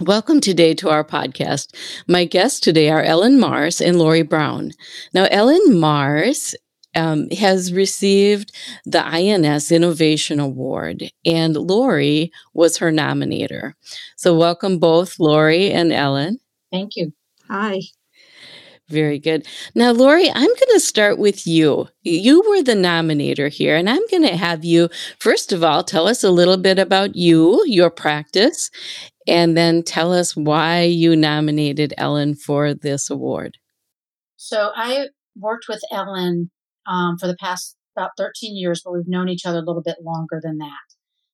Welcome today to our podcast. My guests today are Ellen Mars and Lori Brown. Now, Ellen Mars um, has received the INS Innovation Award, and Lori was her nominator. So, welcome both Lori and Ellen. Thank you. Hi. Very good. Now, Lori, I'm going to start with you. You were the nominator here, and I'm going to have you, first of all, tell us a little bit about you, your practice, and then tell us why you nominated Ellen for this award. So I worked with Ellen um, for the past about 13 years, but we've known each other a little bit longer than that.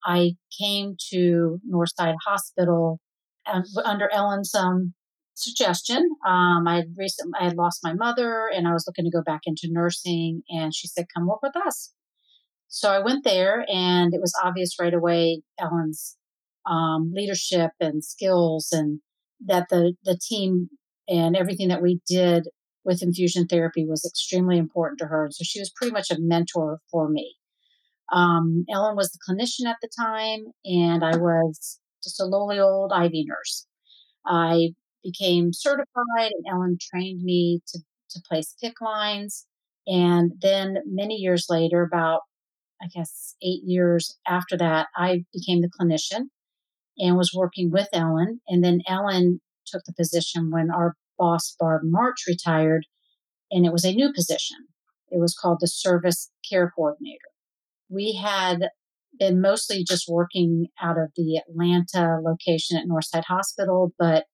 I came to Northside Hospital under Ellen's um, suggestion. Um, I had recently I had lost my mother, and I was looking to go back into nursing, and she said, "Come work with us." So I went there, and it was obvious right away Ellen's um, leadership and skills and that the, the team and everything that we did with infusion therapy was extremely important to her. And so she was pretty much a mentor for me. Um, Ellen was the clinician at the time, and I was just a lowly old IV nurse. I became certified, and Ellen trained me to, to place PICC lines. And then many years later, about I guess eight years after that, I became the clinician and was working with Ellen. And then Ellen took the position when our boss, Barb March, retired, and it was a new position. It was called the Service Care Coordinator. We had been mostly just working out of the Atlanta location at Northside Hospital, but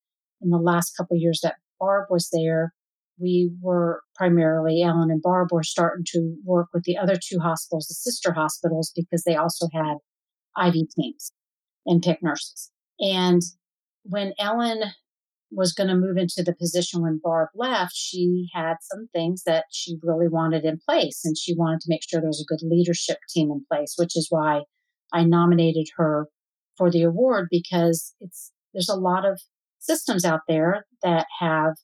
in the last couple years that Barb was there, we were primarily Ellen and Barb were starting to work with the other two hospitals, the sister hospitals, because they also had IV teams and PICC nurses. And when Ellen was going to move into the position when Barb left, she had some things that she really wanted in place. And she wanted to make sure there was a good leadership team in place, which is why I nominated her for the award because it's there's a lot of systems out there that have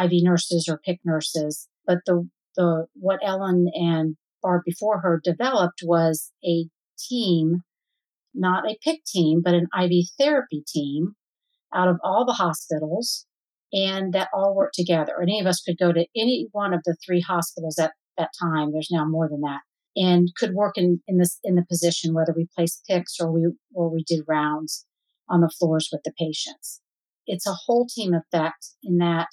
IV nurses or PICC nurses, but the the what Ellen and Barb before her developed was a team not a PICC team, but an IV therapy team out of all the hospitals and that all work together. Any of us could go to any one of the three hospitals at that time. There's now more than that and could work in, in this, in the position, whether we placed PICCs or we, or we did rounds on the floors with the patients. It's a whole team effect in that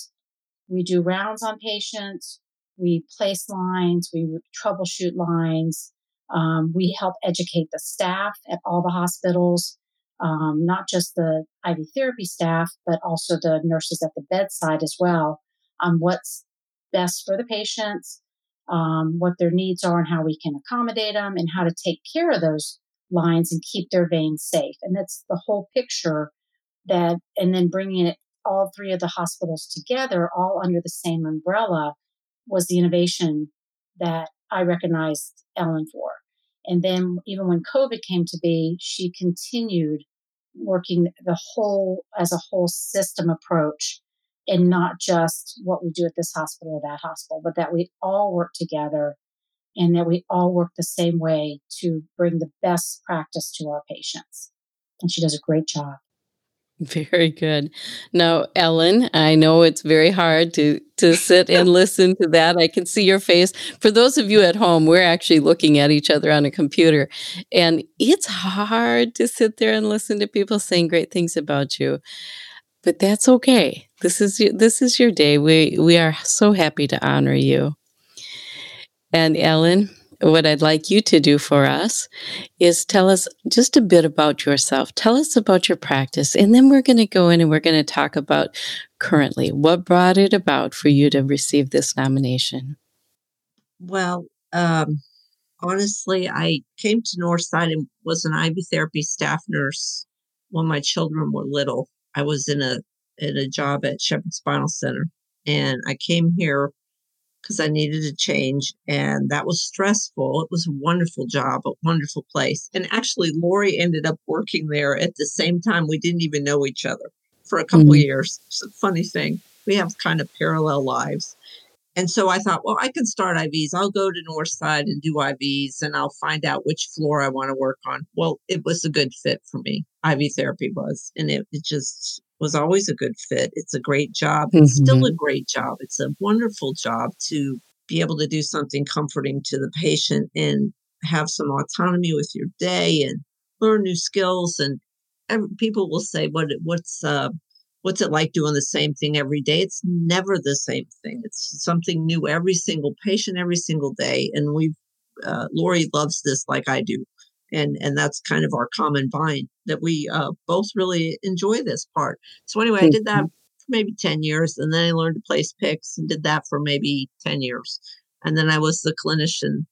we do rounds on patients. We place lines, we troubleshoot lines, um, we help educate the staff at all the hospitals, um, not just the IV therapy staff, but also the nurses at the bedside as well on what's best for the patients, um, what their needs are, and how we can accommodate them, and how to take care of those lines and keep their veins safe. And that's the whole picture that, and then bringing it all three of the hospitals together, all under the same umbrella, was the innovation that I recognized Ellen for. And then even when COVID came to be, she continued working the whole as a whole system approach and not just what we do at this hospital or that hospital, but that we all work together and that we all work the same way to bring the best practice to our patients. And she does a great job. Very good. Now, Ellen, I know it's very hard to to sit and listen to that. I can see your face. For those of you at home, we're actually looking at each other on a computer, and it's hard to sit there and listen to people saying great things about you. But that's okay. This is this is your day. We we are so happy to honor you. And Ellen, what I'd like you to do for us is tell us just a bit about yourself. Tell us about your practice, and then we're going to go in and we're going to talk about currently what brought it about for you to receive this nomination. Well, um, honestly, I came to Northside and was an IV therapy staff nurse when my children were little. I was in a in a job at Shepherd Spinal Center, and I came here because I needed a change, and that was stressful. It was a wonderful job, a wonderful place, and actually, Lori ended up working there at the same time. We didn't even know each other for a couple mm-hmm. years. It's a funny thing. We have kind of parallel lives. And so I thought, well, I can start IVs. I'll go to Northside and do IVs and I'll find out which floor I want to work on. Well, it was a good fit for me. IV therapy was. And it, it just was always a good fit. It's a great job. Mm-hmm. It's still a mm-hmm. great job. It's a wonderful job to be able to do something comforting to the patient and have some autonomy with your day and learn new skills. And every, people will say, "What what's uh, what's it like doing the same thing every day? It's never the same thing. It's something new every single patient, every single day. And we've, uh, Lori loves this like I do. And, and that's kind of our common bind that we uh, both really enjoy this part. So anyway, I did that for maybe 10 years and then I learned to place PICCs and did that for maybe 10 years. And then I was the clinician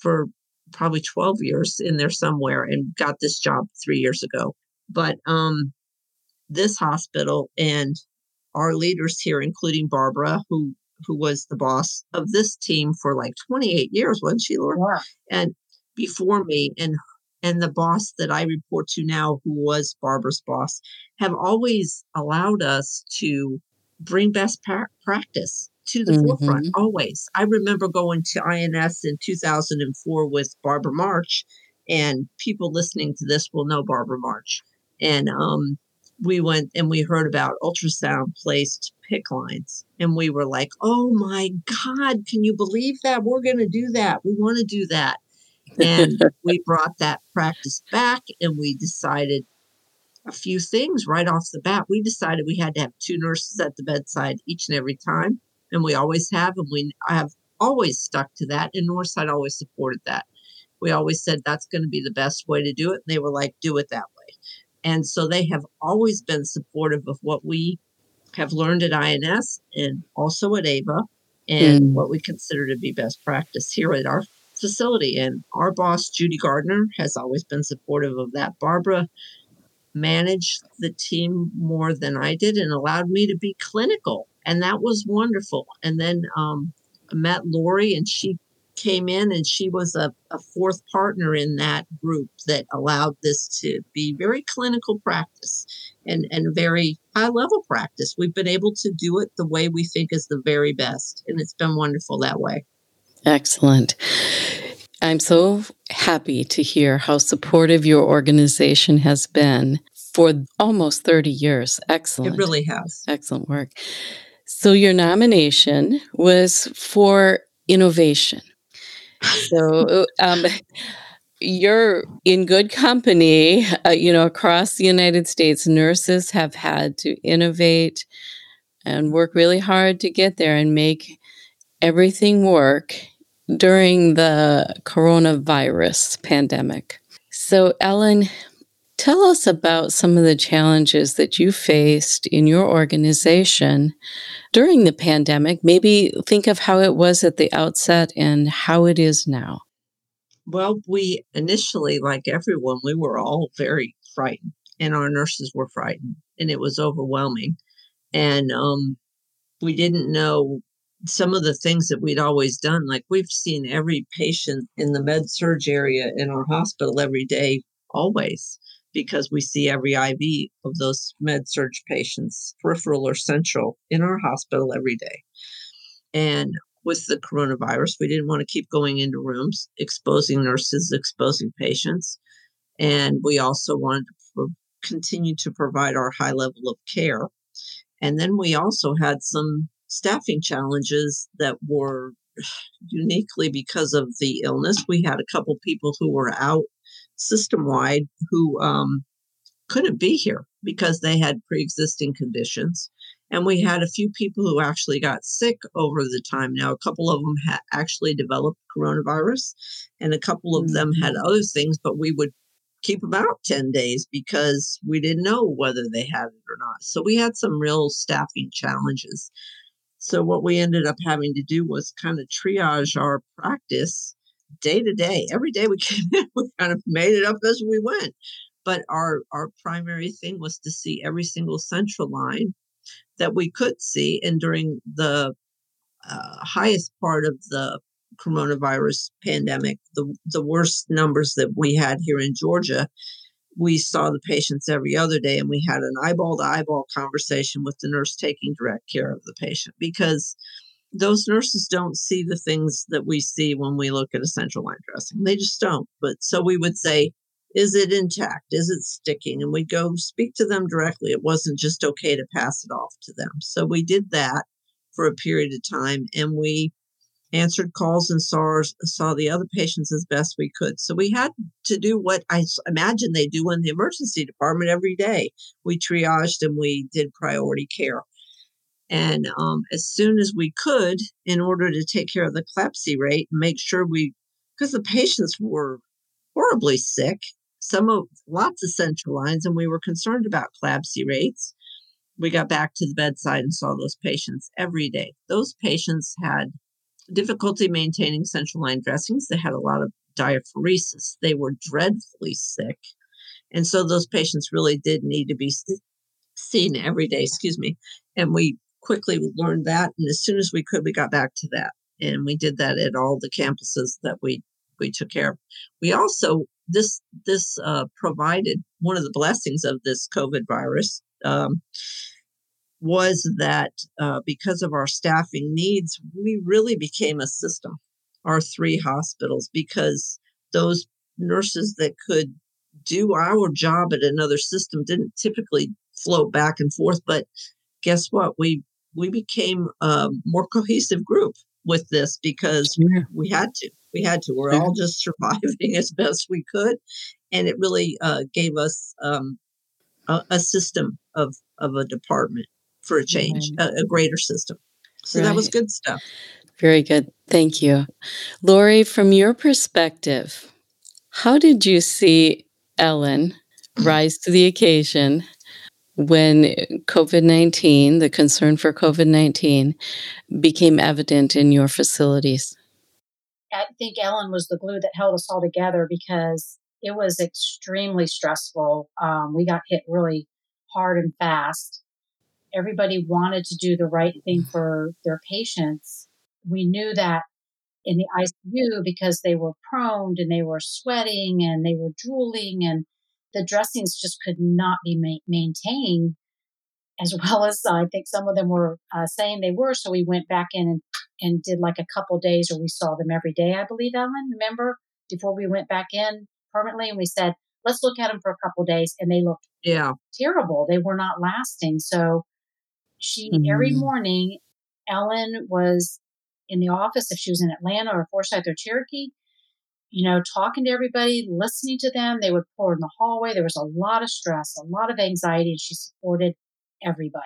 for probably 12 years in there somewhere and got this job three years ago. But um, this hospital and our leaders here, including Barbara, who who was the boss of this team for like 28 years, wasn't she, Laura? Yeah. And before me, and and the boss that I report to now, who was Barbara's boss, have always allowed us to bring best pra- practice to the mm-hmm. forefront. Always. I remember going to INS in 2004 with Barbara March, and people listening to this will know Barbara March. And um, we went and we heard about ultrasound placed PICC lines and we were like oh my god can you believe that we're going to do that we want to do that and we brought that practice back and we decided a few things right off the bat. We decided we had to have two nurses at the bedside each and every time and we always have and we have always stuck to that and northside always supported that. We always said that's going to be the best way to do it and they were like do it that way. And so they have always been supportive of what we have learned at INS and also at AVA and mm. what we consider to be best practice here at our facility. And our boss, Judy Gardner, has always been supportive of that. Barbara managed the team more than I did and allowed me to be clinical. And that was wonderful. And then um, met Lori and she came in and she was a, a, fourth partner in that group that allowed this to be very clinical practice and, and very high level practice. We've been able to do it the way we think is the very best, and it's been wonderful that way. Excellent. I'm so happy to hear how supportive your organization has been for almost 30 years. Excellent. It really has. Excellent work. So, your nomination was for innovation. So, um, you're in good company. Uh, you know, across the United States, nurses have had to innovate and work really hard to get there and make everything work during the coronavirus pandemic. So, Ellen, tell us about some of the challenges that you faced in your organization during the pandemic. Maybe think of how it was at the outset and how it is now. Well, we initially, like everyone, we were all very frightened, and our nurses were frightened, and it was overwhelming. And um, we didn't know some of the things that we'd always done. Like we've seen every patient in the med surg area in our hospital every day, always because we see every IV of those med surg patients, peripheral or central, in our hospital every day. And with the coronavirus, we didn't want to keep going into rooms, exposing nurses, exposing patients. And we also wanted to continue to provide our high level of care. And then we also had some staffing challenges that were uniquely because of the illness. We had a couple people who were out system wide who um, couldn't be here because they had pre existing conditions. And we had a few people who actually got sick over the time. Now, a couple of them had actually developed coronavirus, and a couple of mm-hmm. them had mm-hmm. other things, but we would keep them out 10 days because we didn't know whether they had it or not. So we had some real staffing challenges. So, what we ended up having to do was kind of triage our practice day to day. Every day we came in, we kind of made it up as we went. But our our primary thing was to see every single central line that we could see. And during the uh, highest part of the coronavirus pandemic, the the worst numbers that we had here in Georgia, we saw the patients every other day and we had an eyeball to eyeball conversation with the nurse taking direct care of the patient because those nurses don't see the things that we see when we look at a central line dressing. They just don't. But so we would say, is it intact? Is it sticking? And we'd go speak to them directly. It wasn't just okay to pass it off to them. So we did that for a period of time and we answered calls and saw, saw the other patients as best we could. So we had to do what I imagine they do in the emergency department every day. We triaged and we did priority care. And um, as soon as we could, in order to take care of the CLABSI rate and make sure we, because the patients were horribly sick, some of lots of central lines, and we were concerned about CLABSI rates. We got back to the bedside and saw those patients every day. Those patients had difficulty maintaining central line dressings. They had a lot of diaphoresis. They were dreadfully sick. And so those patients really did need to be seen every day, excuse me. And we quickly learned that. And as soon as we could, we got back to that. And we did that at all the campuses that we, we took care of. We also, this, this uh, provided one of the blessings of this COVID virus. Um, was that uh, because of our staffing needs, we really became a system, our three hospitals, because those nurses that could do our job at another system didn't typically float back and forth. But guess what? We we became a more cohesive group with this because yeah. we had to. We had to. We're all just surviving as best we could, and it really uh, gave us um, a, a, system of of a department for a change, right. a, a, greater system. So right. that was good stuff. Very good. Thank you. Lori, from your perspective, how did you see Ellen rise to the occasion when COVID 19, the concern for COVID 19, became evident in your facilities? I think Ellen was the glue that held us all together because it was extremely stressful. Um, we got hit really hard and fast everybody wanted to do the right thing for their patients. We knew that in the ICU because they were prone and they were sweating and they were drooling and the dressings just could not be ma- maintained as well as I think some of them were uh, saying they were. So we went back in and, and did like a couple days where we saw them every day, I believe, Ellen, remember before we went back in permanently and we said, let's look at them for a couple days. And they looked yeah terrible. They were not lasting. So she mm-hmm. every morning, Ellen was in the office if she was in Atlanta or Forsyth or Cherokee, you know, talking to everybody, listening to them. They would pour in the hallway. There was a lot of stress, a lot of anxiety, and she supported everybody.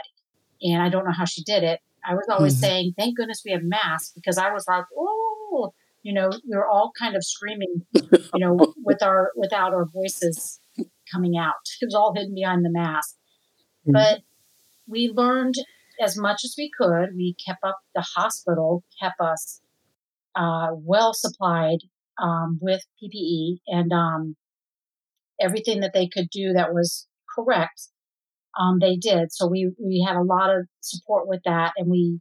And I don't know how she did it. I was always mm-hmm. saying, thank goodness we have masks because I was like, oh, you know, we were all kind of screaming, you know, with our, without our voices coming out. It was all hidden behind the mask. Mm-hmm. But we learned as much as we could. We kept up the hospital, kept us uh, well supplied um, with PPE and um, everything that they could do that was correct. Um, they did. So we we had a lot of support with that, and we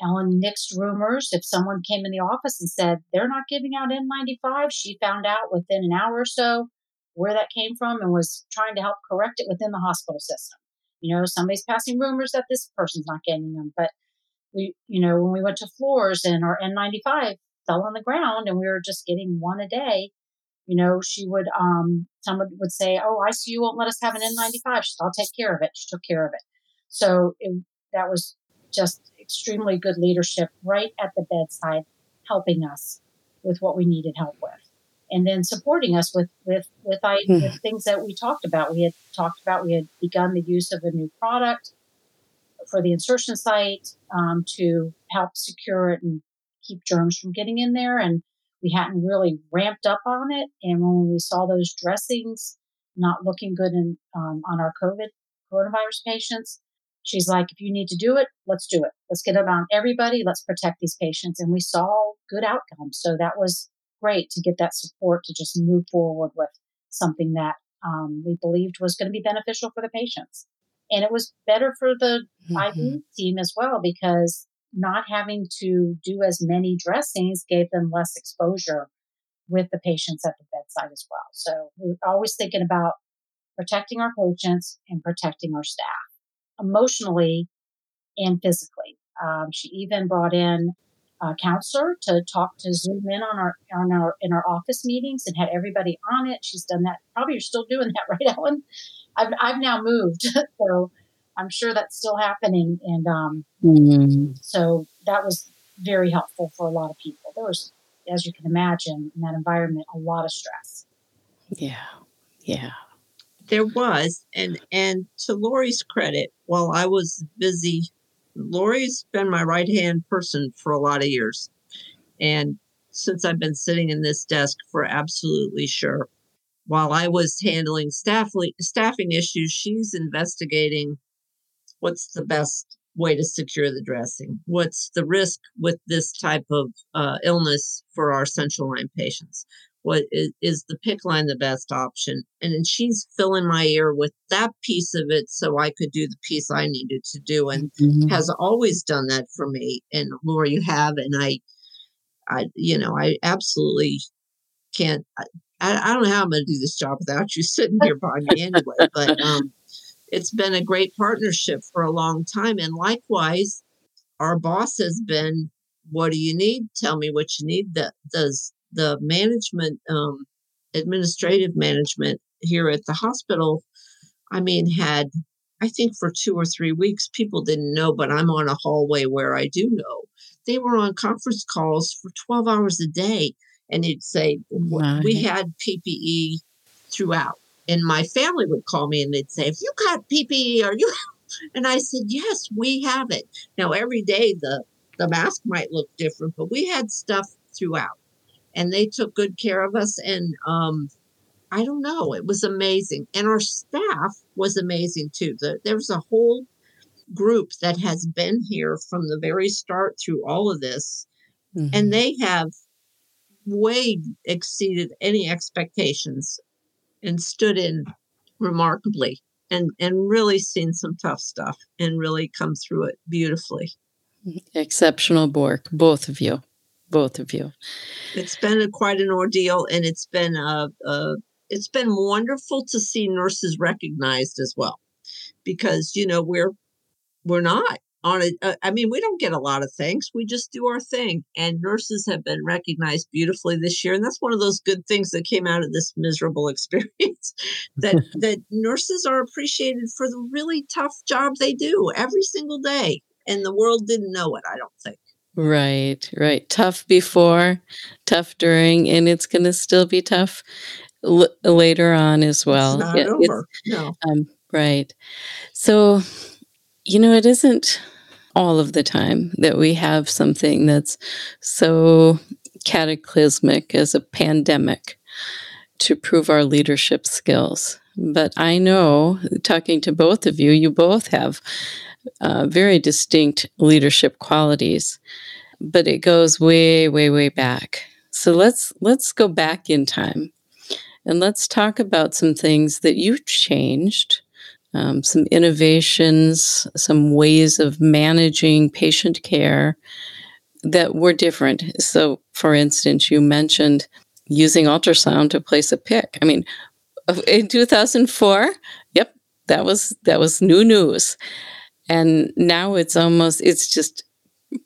Ellen nixed rumors. If someone came in the office and said they're not giving out N95, she found out within an hour or so where that came from and was trying to help correct it within the hospital system. You know, somebody's passing rumors that this person's not getting them. But we, you know, when we went to floors and our N95 fell on the ground and we were just getting one a day, you know, she would, um, someone would say, Oh, ICU won't let us have an N95. She said, I'll take care of it. She took care of it. So it, that was just extremely good leadership right at the bedside, helping us with what we needed help with and then supporting us with with with, I, mm. with things that we talked about. We had talked about we had begun the use of a new product for the insertion site um, to help secure it and keep germs from getting in there, and we hadn't really ramped up on it. And when we saw those dressings not looking good in, um, on our COVID coronavirus patients, she's like, if you need to do it, let's do it. Let's get it on everybody. Let's protect these patients. And we saw good outcomes. So that was great to get that support to just move forward with something that um, we believed was going to be beneficial for the patients. And it was better for the mm-hmm. IV team as well because not having to do as many dressings gave them less exposure with the patients at the bedside as well. So we're always thinking about protecting our patients and protecting our staff emotionally and physically. Um, she even brought in a counselor to talk to Zoom in on our on our in our office meetings and had everybody on it. She's done that. Probably you're still doing that, right, Ellen? I've I've now moved, so I'm sure that's still happening. And um, mm. so that was very helpful for a lot of people. There was, as you can imagine, in that environment, a lot of stress. Yeah, yeah. There was, and and to Lori's credit, while I was busy Lori's been my right hand person for a lot of years. And since I've been sitting in this desk for absolutely sure. While I was handling staff staffing issues, she's investigating what's the best way to secure the dressing. What's the risk with this type of uh, illness for our central line patients? What is, is the PICC line the best option? And then she's filling my ear with that piece of it so I could do the piece I needed to do and mm-hmm. has always done that for me. And Laura, you have, and I, I, you know, I absolutely can't, I, I don't know how I'm going to do this job without you sitting here by me anyway, but, um, it's been a great partnership for a long time. And likewise, our boss has been, what do you need? Tell me what you need. That does the management, um, administrative management here at the hospital, I mean, had, I think for two or three weeks, people didn't know, but I'm on a hallway where I do know. They were on conference calls for 12 hours a day. And it'd say, right. we had PPE throughout. And my family would call me and they'd say, Have you got PPE? Are you? And I said, Yes, we have it. Now, every day the, the mask might look different, but we had stuff throughout and they took good care of us. And um, I don't know, it was amazing. And our staff was amazing too. The, there was a whole group that has been here from the very start through all of this, mm-hmm. and they have way exceeded any expectations and stood in remarkably and and really seen some tough stuff and really come through it beautifully exceptional work both of you both of you. It's been a, quite an ordeal, and it's been a, a it's been wonderful to see nurses recognized as well, because you know we're we're not on it. Uh, I mean, we don't get a lot of thanks. We just do our thing, and nurses have been recognized beautifully this year, and that's one of those good things that came out of this miserable experience. that that nurses are appreciated for the really tough job they do every single day, and the world didn't know it. I don't think. Right, right. Tough before, tough during, and it's going to still be tough l- later on as well. It's not yeah, over. No. Um, right. So, you know, it isn't all of the time that we have something that's so cataclysmic as a pandemic to prove our leadership skills. But I know, talking to both of you, you both have uh, very distinct leadership qualities, but it goes way, way, way back. So let's let's go back in time, and let's talk about some things that you changed, um, some innovations, some ways of managing patient care that were different. So, for instance, you mentioned using ultrasound to place a PICC. I mean, in 2004, yep, that was that was new news and now it's almost it's just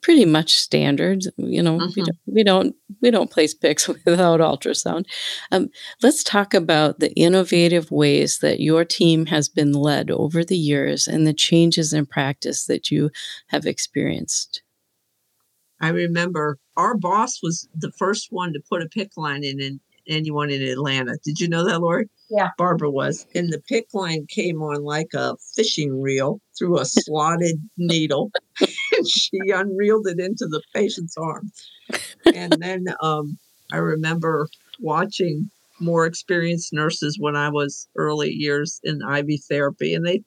pretty much standard you know mm-hmm. we, don't, we don't we don't place PICCs without ultrasound um, let's talk about the innovative ways that your team has been led over the years and the changes in practice that you have experienced i remember our boss was the first one to put a PICC line in in anyone in atlanta did you know that lori yeah. Barbara was. And the PICC line came on like a fishing reel through a slotted needle. and she unreeled it into the patient's arm. And then um, I remember watching more experienced nurses when I was early years in IV therapy, and they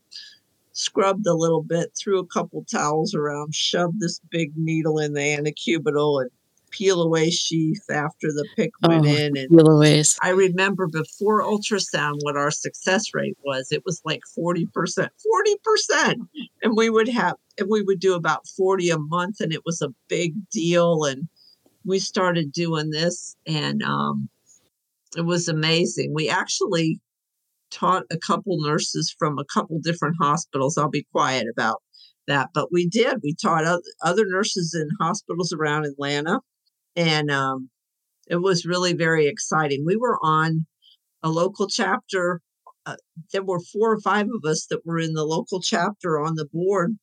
scrubbed a little bit, threw a couple towels around, shoved this big needle in the antecubital, and peel away sheath after the PICC went Oh, in. And peel aways. I remember before ultrasound what our success rate was. It was like 40%. 40%. And we would have and we would do about 40 a month and it was a big deal. And we started doing this and um it was amazing. We actually taught a couple nurses from a couple different hospitals. I'll be quiet about that, but we did. We taught other nurses in hospitals around Atlanta, and um, it was really very exciting. We were on a local chapter. Uh, there were four or five of us that were in the local chapter on the board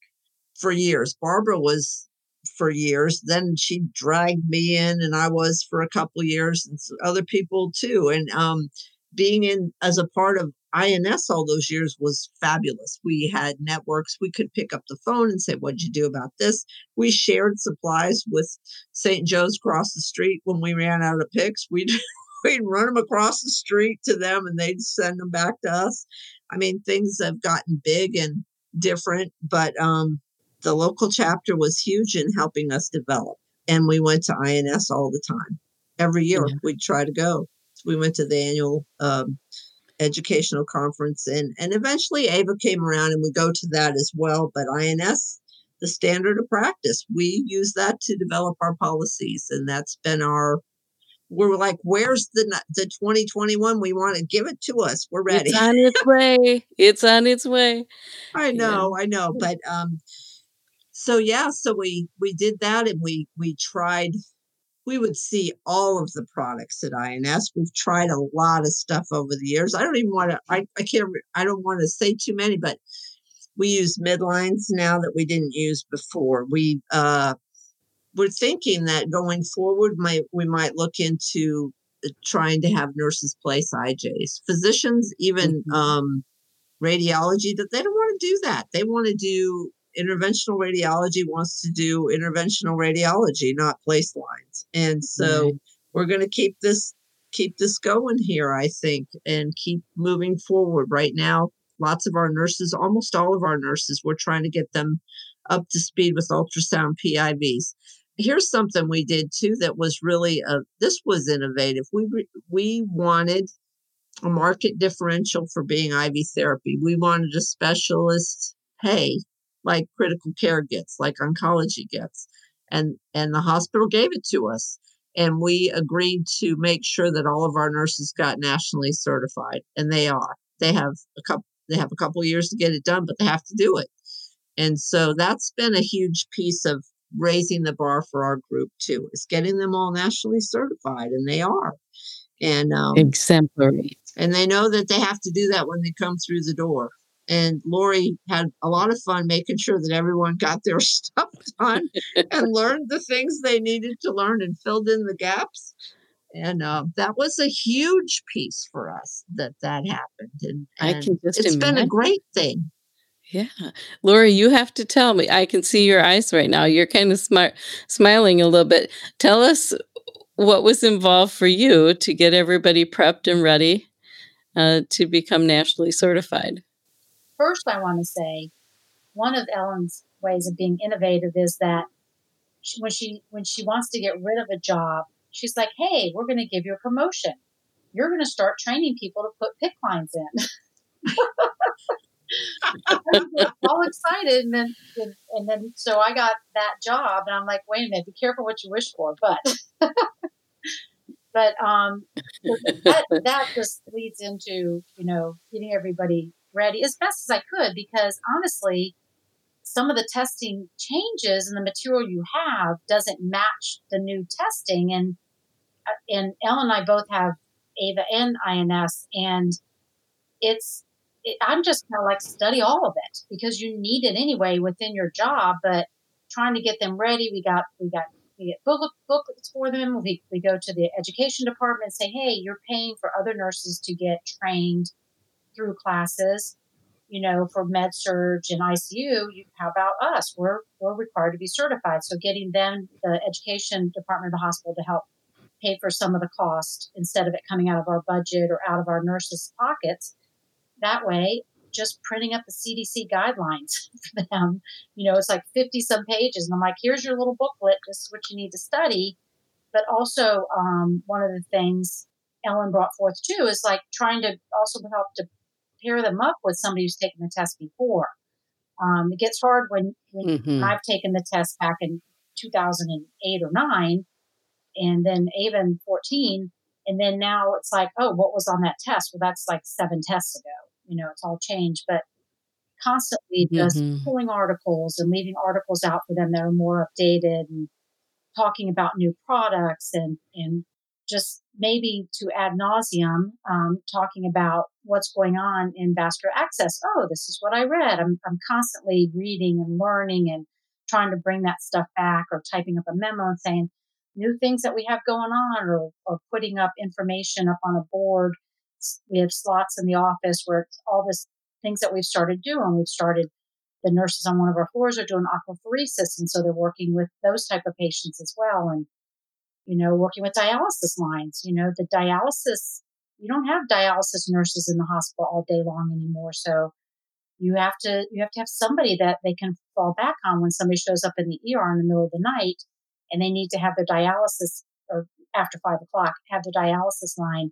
for years. Barbara was for years. Then she dragged me in, and I was for a couple years, and other people too. And um, being in as a part of INS all those years was fabulous. We had networks. We could pick up the phone and say, What'd you do about this? We shared supplies with St. Joe's across the street when we ran out of PICCs. We'd we'd run them across the street to them and they'd send them back to us. I mean, things have gotten big and different, but um, the local chapter was huge in helping us develop. And we went to INS all the time. Every year Yeah. we'd try to go. We went to the annual um, educational conference and, and eventually AVA came around and we go to that as well. But INS, the standard of practice, we use that to develop our policies. And that's been our, we're like, where's the, the 2021? We want to give it to us. We're ready. It's on its way. It's on its way. I Yeah. know, I know, but um, so yeah, so we we did that, and we we tried. We would see all of the products at INS. We've tried a lot of stuff over the years. I don't even want to. I I can't. I don't want to say too many, but we use midlines now that we didn't use before. We uh, we're thinking that going forward, might we might look into uh, trying to have nurses place IJs, physicians, even Mhm. um, radiology. That they don't want to do that. They want to do interventional radiology. Wants to do interventional radiology, not place lines. And so Right. we're going to keep this keep this going here, I think, and keep moving forward. Right now, lots of our nurses, almost all of our nurses, we're trying to get them up to speed with ultrasound PIVs. Here's something we did too that was really a this was innovative. We we wanted a market differential for being IV therapy. We wanted a specialist pay like critical care gets, like oncology gets. And and the hospital gave it to us. And we agreed to make sure that all of our nurses got nationally certified. And they are. They have a couple they have a couple years to get it done, but they have to do it. And so that's been a huge piece of raising the bar for our group too, is getting them all nationally certified, and they are. And um, Exemplary. and they know that they have to do that when they come through the door. And Lori had a lot of fun making sure that everyone got their stuff done and learned the things they needed to learn and filled in the gaps. And uh, that was a huge piece for us that that happened. And, I can just it's been a great thing. Yeah. Lori, you have to tell me. I can see your eyes right now. You're kind of smart, smiling a little bit. Tell us what was involved for you to get everybody prepped and ready uh, to become nationally certified. First, I want to say one of Ellen's ways of being innovative is that she, when she when she wants to get rid of a job, she's like, "Hey, we're going to give you a promotion. You're going to start training people to put PICC lines in." All excited, and then and, and then so I got that job, and I'm like, "Wait a minute, be careful what you wish for." But but um, that that just leads into you know getting everybody ready as best as I could because honestly, some of the testing changes and the material you have doesn't match the new testing. And uh, and Ellen and I both have AVA and INS, and it's it, I'm just kind of like study all of it because you need it anyway within your job. But trying to get them ready, we got we got we get book, booklets for them. We, we go to the education department and say, hey, you're paying for other nurses to get trained through classes, you know, for med surg and ICU. You, how about us? We're, we're required to be certified. So getting them, the education department of the hospital to help pay for some of the cost instead of it coming out of our budget or out of our nurses' pockets. That way, just printing up the CDC guidelines for them. You know, it's like 50 some pages. And I'm like, here's your little booklet. This is what you need to study. but also um, one of the things Ellen brought forth too is like trying to also help to pair them up with somebody who's taken the test before. Um, it gets hard when, when mm-hmm. I've taken the test back in 2008 or 9 and then even 14 and then now it's like oh what was on that test well that's like seven tests ago you know it's all changed but constantly just mm-hmm. pulling articles and leaving articles out for them that are more updated and talking about new products and and just maybe to ad nauseum um, talking about what's going on in vascular access. Oh this is what i read. I'm, I'm constantly reading and learning and trying to bring that stuff back or typing up a memo and saying new things that we have going on or, or putting up information up on a board. We have slots in the office where it's all this things that we've started doing. We've started the nurses on one of our floors are doing aquapheresis, and so they're working with those type of patients as well, and you know, working with dialysis lines. You know, the dialysis you don't have dialysis nurses in the hospital all day long anymore, so you have to you have to have somebody that they can fall back on when somebody shows up in the ER in the middle of the night and they need to have their dialysis or after five o'clock have the dialysis line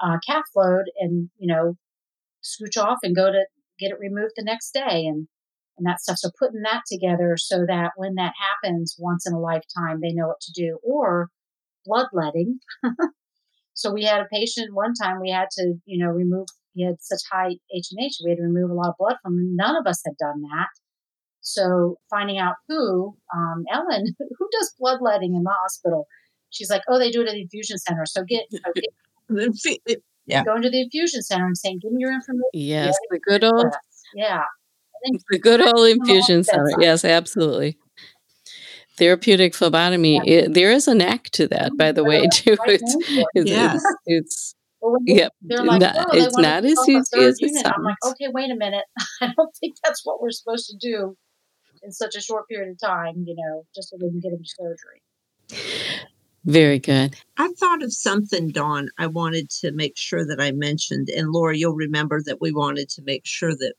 uh, cath load and you know scooch off and go to get it removed the next day and and that stuff. So putting that together so that when that happens once in a lifetime, they know what to do. Or bloodletting. so we had a patient one time we had to, you know, remove. He had such high H and H, we had to remove a lot of blood from him. None of us had done that. So finding out who, um, Ellen, who does bloodletting in the hospital? She's like, oh, they do it at the infusion center. So get, get yeah. going to the infusion center and saying, "Give me your information." Yes, the good old yeah, the good old infusion center. Yes, absolutely. Therapeutic phlebotomy. Yeah. It, there is a knack to that, by the way, too. It's, it's, yes. it's, it's well, they're like, not, oh, it's not as easy as it sounds. I'm like, okay, wait a minute. I don't think that's what we're supposed to do in such a short period of time. You know, just so we can get him surgery. Very good. I thought of something, Dawn, I wanted to make sure that I mentioned. And Laura, you'll remember that we wanted to make sure that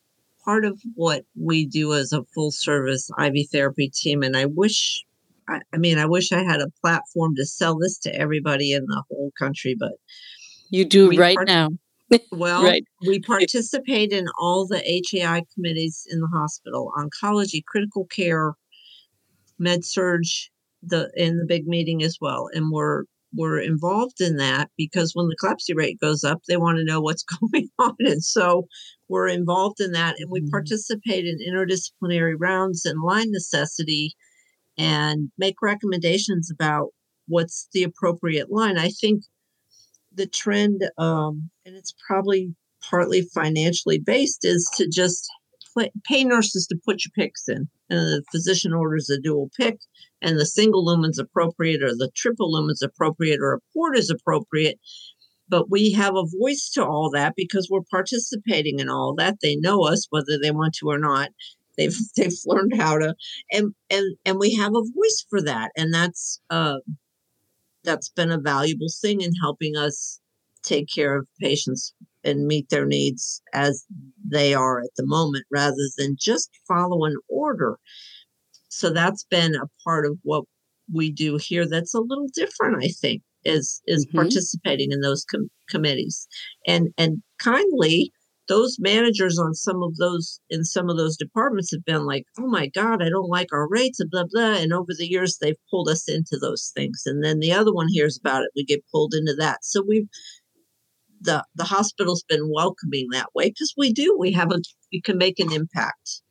part of what we do as a full service IV therapy team, and I wish, I, I mean, I wish I had a platform to sell this to everybody in the whole country, but you do right part- now. well, right. we participate in all the HAI committees in the hospital oncology, critical care, med surg, the in the big meeting as well, and we're we're involved in that because when the CLABSI rate goes up, they want to know what's going on, and so we're involved in that, and we mm-hmm. participate in interdisciplinary rounds and line necessity, and make recommendations about what's the appropriate line. I think the trend, um, and it's probably partly financially based, is to just pay nurses to put your PICCs in. And the physician orders a dual PICC, and the single lumen's appropriate, or the triple lumen's appropriate, or a port is appropriate. But we have a voice to all that because we're participating in all that. They know us whether they want to or not. They've they've learned how to, and and and we have a voice for that, and that's uh, that's been a valuable thing in helping us take care of patients and meet their needs as they are at the moment rather than just follow an order. So that's been a part of what we do here that's a little different, I think, is is mm-hmm. participating in those com- committees. And and kindly those managers on some of those in some of those departments have been like, oh my God, I don't like our rates and blah blah. And over the years they've pulled us into those things. And then the other one hears about it, we get pulled into that. So we've the the hospital's been welcoming that way because we do we have a we can make an impact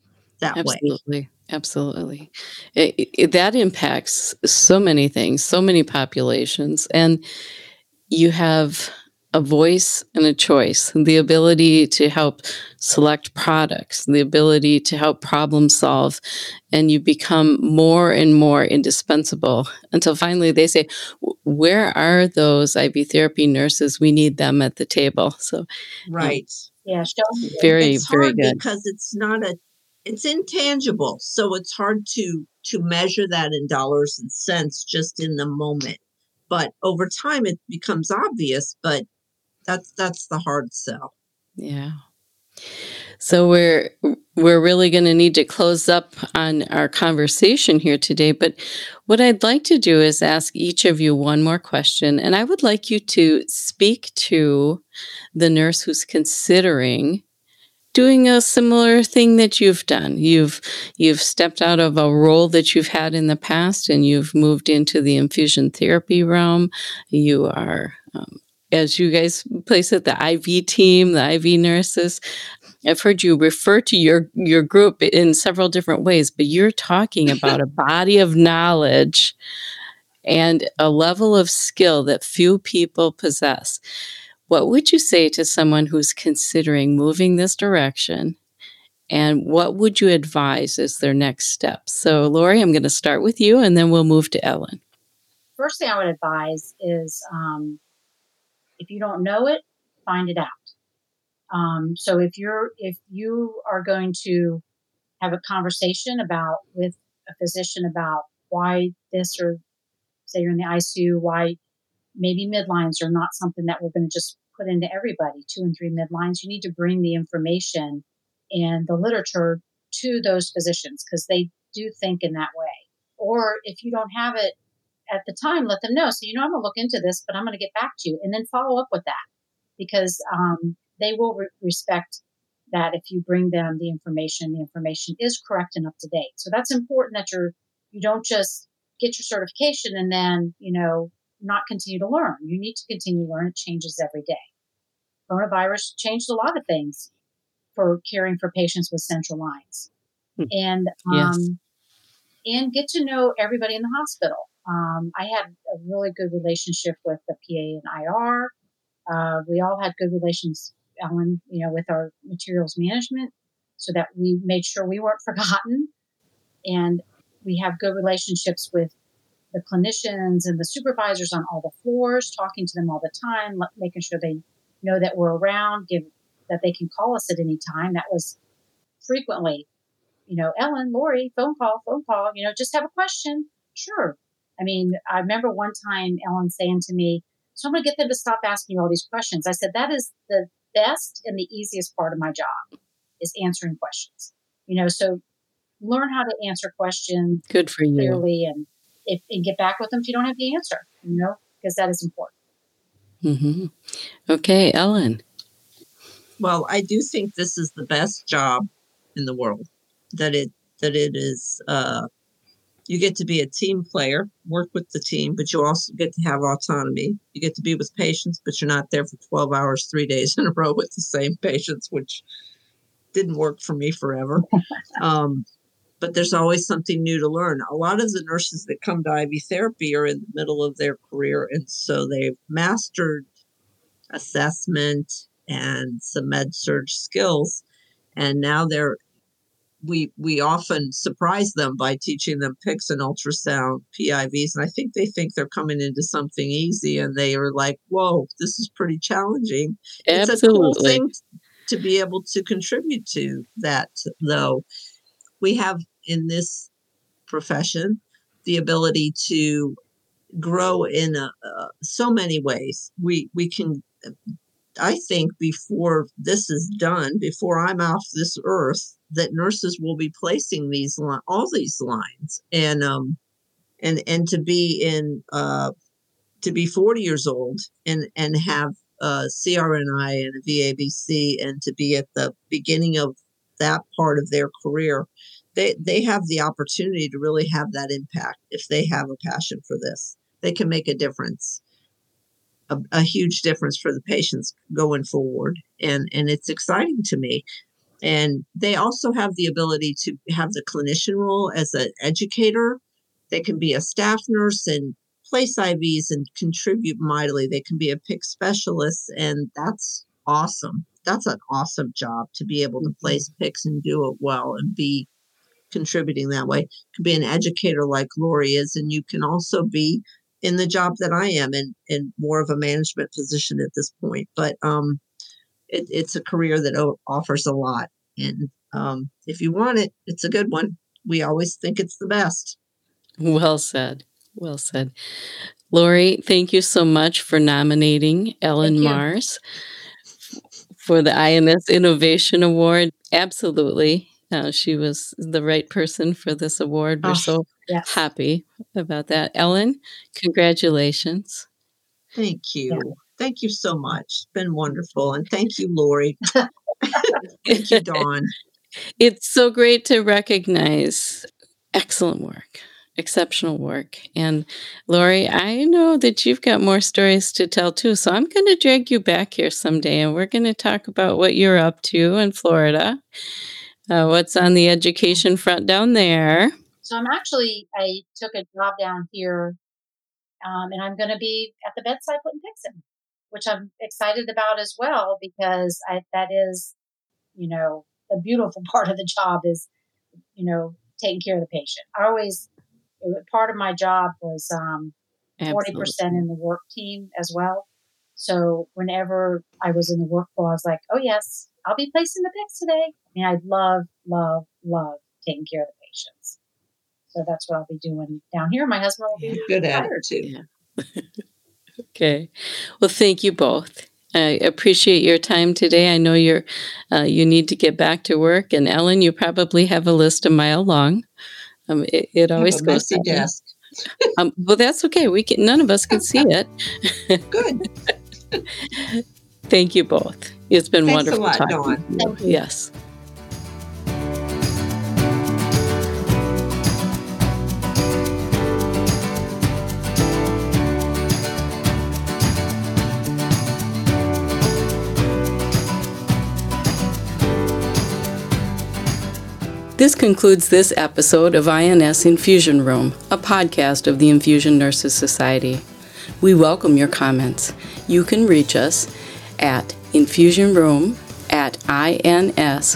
that absolutely, way absolutely it, it, that impacts so many things so many populations and you have a voice and a choice, the ability to help select products, the ability to help problem solve, and you become more and more indispensable until finally they say, Where are those IV therapy nurses? We need them at the table. So, um, right. Um, yeah, very, very good. Because it's not a, it's intangible. So it's hard to, to measure that in dollars and cents just in the moment. But over time, it becomes obvious. But that's that's the hard sell. Yeah. So we're we're really going to need to close up on our conversation here today, but what I'd like to do is ask each of you one more question and I would like you to speak to the nurse who's considering doing a similar thing that you've done. You've you've stepped out of a role that you've had in the past and you've moved into the infusion therapy realm. You are um, as you guys place it, the IV team, the IV nurses. I've heard you refer to your your group in several different ways, but you're talking about a body of knowledge and a level of skill that few people possess. What would you say to someone who's considering moving this direction? And what would you advise as their next step? So, Lori, I'm going to start with you and then we'll move to Ellen. First thing I would advise is um, if you don't know it, find it out. Um, so if you're if you are going to have a conversation about with a physician about why this or say you're in the ICU, why maybe midlines are not something that we're going to just put into everybody, two and three midlines. You need to bring the information and the literature to those physicians because they do think in that way. Or if you don't have it at the time, let them know. So, you know, I'm going to look into this, but I'm going to get back to you and then follow up with that because um, they will re- respect that if you bring them the information, the information is correct and up to date. So that's important that you're, you don't just get your certification and then, you know, not continue to learn. You need to continue to learn. It changes every day. Coronavirus changed a lot of things for caring for patients with central lines. Hmm. And, um, yes. and get to know everybody in the hospital. Um, I had a really good relationship with the PA and IR. Uh, we all had good relations, Ellen, you know, with our materials management so that we made sure we weren't forgotten. And we have good relationships with the clinicians and the supervisors on all the floors, talking to them all the time, making sure they know that we're around, give that they can call us at any time. That was frequently, you know, Ellen, Lori, phone call, phone call, you know, just have a question. Sure. I mean, I remember one time Ellen saying to me, so I'm going to get them to stop asking you all these questions. I said, that is the best and the easiest part of my job is answering questions. You know, so learn how to answer questions good for you clearly and if, and get back with them if you don't have the answer, you know, because that is important. Mm-hmm. Okay, Ellen. Well, I do think this is the best job in the world. That it that it is uh, you get to be a team player, work with the team, but you also get to have autonomy. You get to be with patients, but you're not there for 12 hours, three days in a row with the same patients, which didn't work for me forever. Um, but there's always something new to learn. A lot of the nurses that come to IV therapy are in the middle of their career, and so they've mastered assessment and some med surg skills, and now they're we we often surprise them by teaching them PICCs and ultrasound PIVs, and I think they think they're coming into something easy, and they are like, "Whoa, this is pretty challenging." Absolutely. It's a cool thing to be able to contribute to that, though. We have in this profession the ability to grow in a, uh, so many ways. We we can I think before this is done, before I'm off this earth, that nurses will be placing these li- all these lines, and um, and and to be in uh, to be 40 years old and and have a CRNI and a VABC, and to be at the beginning of that part of their career, they they have the opportunity to really have that impact if they have a passion for this. They can make a difference a, a huge difference for the patients going forward. And, and it's exciting to me. And they also have the ability to have the clinician role as an educator. They can be a staff nurse and place IVs and contribute mightily. They can be a PICC specialist, and that's awesome. That's an awesome job to be able to mm-hmm. place PICCs and do it well and be contributing that way. You can be an educator like Lori is, and you can also be in the job that I am in, in more of a management position at this point. But um, it, it's a career that offers a lot. And um, if you want it, it's a good one. We always think it's the best. Well said. Well said. Lori, thank you so much for nominating Ellen Mars for the INS Innovation Award. Absolutely. Uh, she was the right person for this award. We're Oh, so yes. happy about that. Ellen, congratulations. Thank you. Thank you so much. It's been wonderful. And thank you, Lori. thank you, Dawn. It's so great to recognize excellent work, exceptional work. And Lori, I know that you've got more stories to tell too. So I'm going to drag you back here someday and we're going to talk about what you're up to in Florida, uh, what's on the education front down there. So I'm actually, I took a job down here, um, and I'm going to be at the bedside putting in, which I'm excited about as well because I, that is, you know, the beautiful part of the job is, you know, taking care of the patient. I always, it, part of my job was um, 40% in the work team as well. So whenever I was in the work I was like, oh, yes, I'll be placing the PICCs today. I mean, I love, love, love taking care of the patients. So that's what I'll be doing down here. My husband will be Good retired. attitude. Okay. Well, thank you both. I appreciate your time today. I know you're uh, you need to get back to work, and Ellen, you probably have a list a mile long. Um, it, it I have always a goes. messy that desk. Um, well, that's okay. We can. None of us can see it. Good. Thank you both. It's been Thanks a wonderful lot, talking. Dawn. Yes. This concludes this episode of INS Infusion Room, a podcast of the Infusion Nurses Society. We welcome your comments. You can reach us at infusionroom at ins1.org.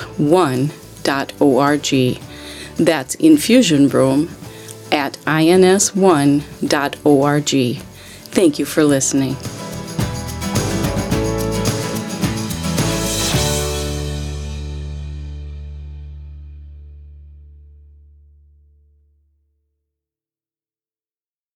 That's infusion room at ins1.org. Thank you for listening.